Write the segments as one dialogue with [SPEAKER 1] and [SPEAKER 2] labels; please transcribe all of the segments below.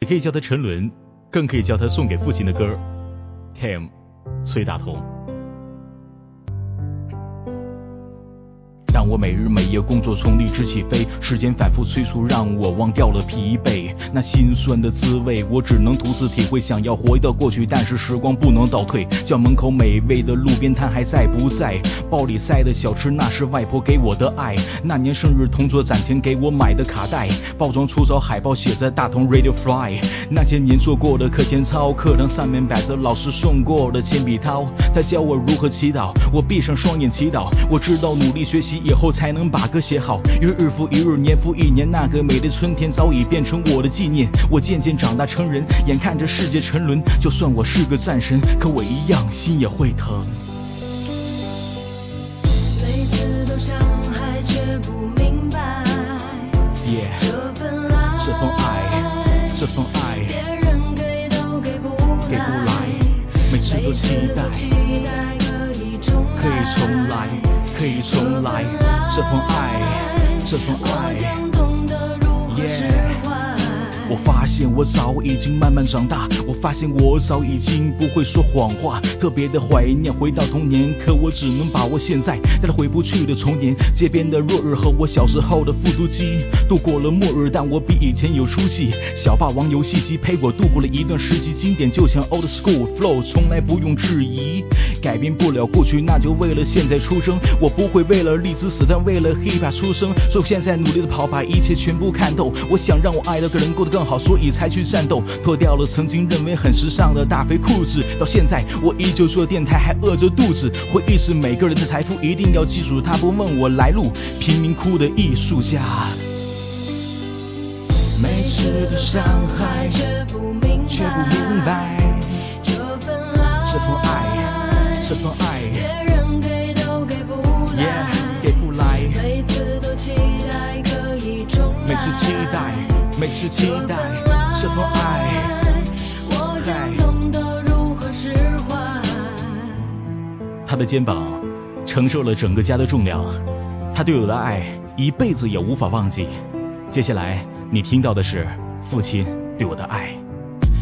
[SPEAKER 1] 也可以叫他沉沦，更可以叫他送给父亲的歌。Tim，崔大同。让我每日每夜工作从理智起飞，时间反复催促，让我忘掉了疲惫。那心酸的滋味，我只能独自体会。想要回到过去，但是时光不能倒退。校门口美味的路边摊还在不在？包里塞的小吃，那是外婆给我的爱。那年生日，同桌攒钱给我买的卡带，包装粗糙，海报写着大同 Radio Fly。那些年做过的课间操，课堂上面摆着老师送过的铅笔套，他教我如何祈祷，我闭上双眼祈祷。我知道努力学习。以后才能把歌写好，因为日复一日，年复一年，那个美丽春天早已变成我的纪念。我渐渐长大成人，眼看着世界沉沦，就算我是个战神，可我一样心也会疼。
[SPEAKER 2] 每次都伤害，却不明白。这份爱，
[SPEAKER 1] 这份爱，这份爱，
[SPEAKER 2] 别人给都给不来。
[SPEAKER 1] 每次都期待，
[SPEAKER 2] 可以
[SPEAKER 1] 重来。可以重来，这份爱，这份爱。我早已经慢慢长大，我发现我早已经不会说谎话，特别的怀念回到童年，可我只能把握现在，带着回不去的童年，街边的落日和我小时候的复读机，度过了末日，但我比以前有出息。小霸王游戏机陪我度过了一段时期，经典就像 old school flow，从来不用质疑。改变不了过去，那就为了现在出征。我不会为了荔枝死，但为了 hiphop 出生。所以现在努力的跑，把一切全部看透。我想让我爱的个人过得更好，所以才去战斗。脱掉了曾经认为很时尚的大肥裤子，到现在我依旧做电台，还饿着肚子。回忆是每个人的财富，一定要记住。他不问我来路，贫民窟的艺术家。每次的伤害，的肩膀承受了整个家的重量，他对我的爱一辈子也无法忘记。接下来。你听到的是父亲对我的爱。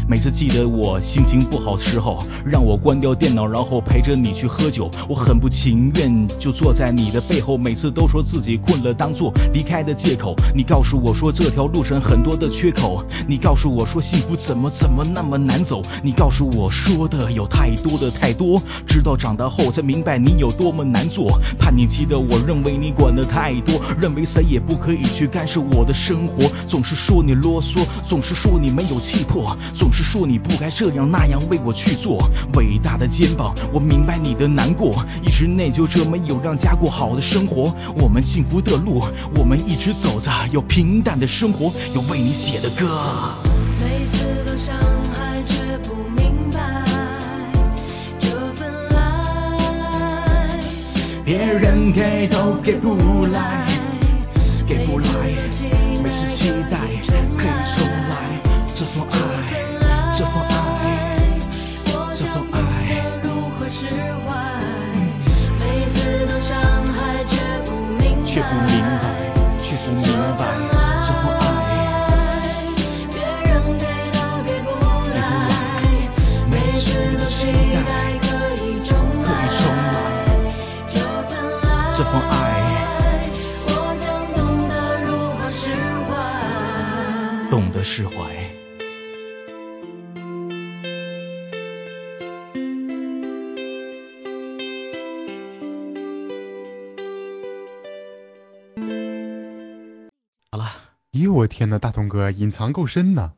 [SPEAKER 1] 每次记得我心情不好的时候，让我关掉电脑，然后陪着你去喝酒。我很不情愿就坐在你的背后，每次都说自己困了，当做离开的借口。你告诉我说这条路上很多的缺口，你告诉我说幸福怎么怎么那么难走。你告诉我说的有太多的太多，直到长大后才明白你有多么难做。叛逆期的我认为你管的太多，认为谁也不可以去干涉我的生活，总是说你啰嗦，总是说你没有气魄，总是。是说你不该这样那样为我去做，伟大的肩膀，我明白你的难过，一直内疚着没有让家过好的生活。我们幸福的路，我们一直走着，有平淡的生活，有为你写的歌。
[SPEAKER 2] 每次都伤害，却不明白这份爱，
[SPEAKER 1] 别人给都给不来，给不来。每次期待这份爱，
[SPEAKER 2] 我将懂得如何释怀，
[SPEAKER 1] 懂得释怀。
[SPEAKER 3] 好了哟，我天呐，大同哥隐藏够深呐！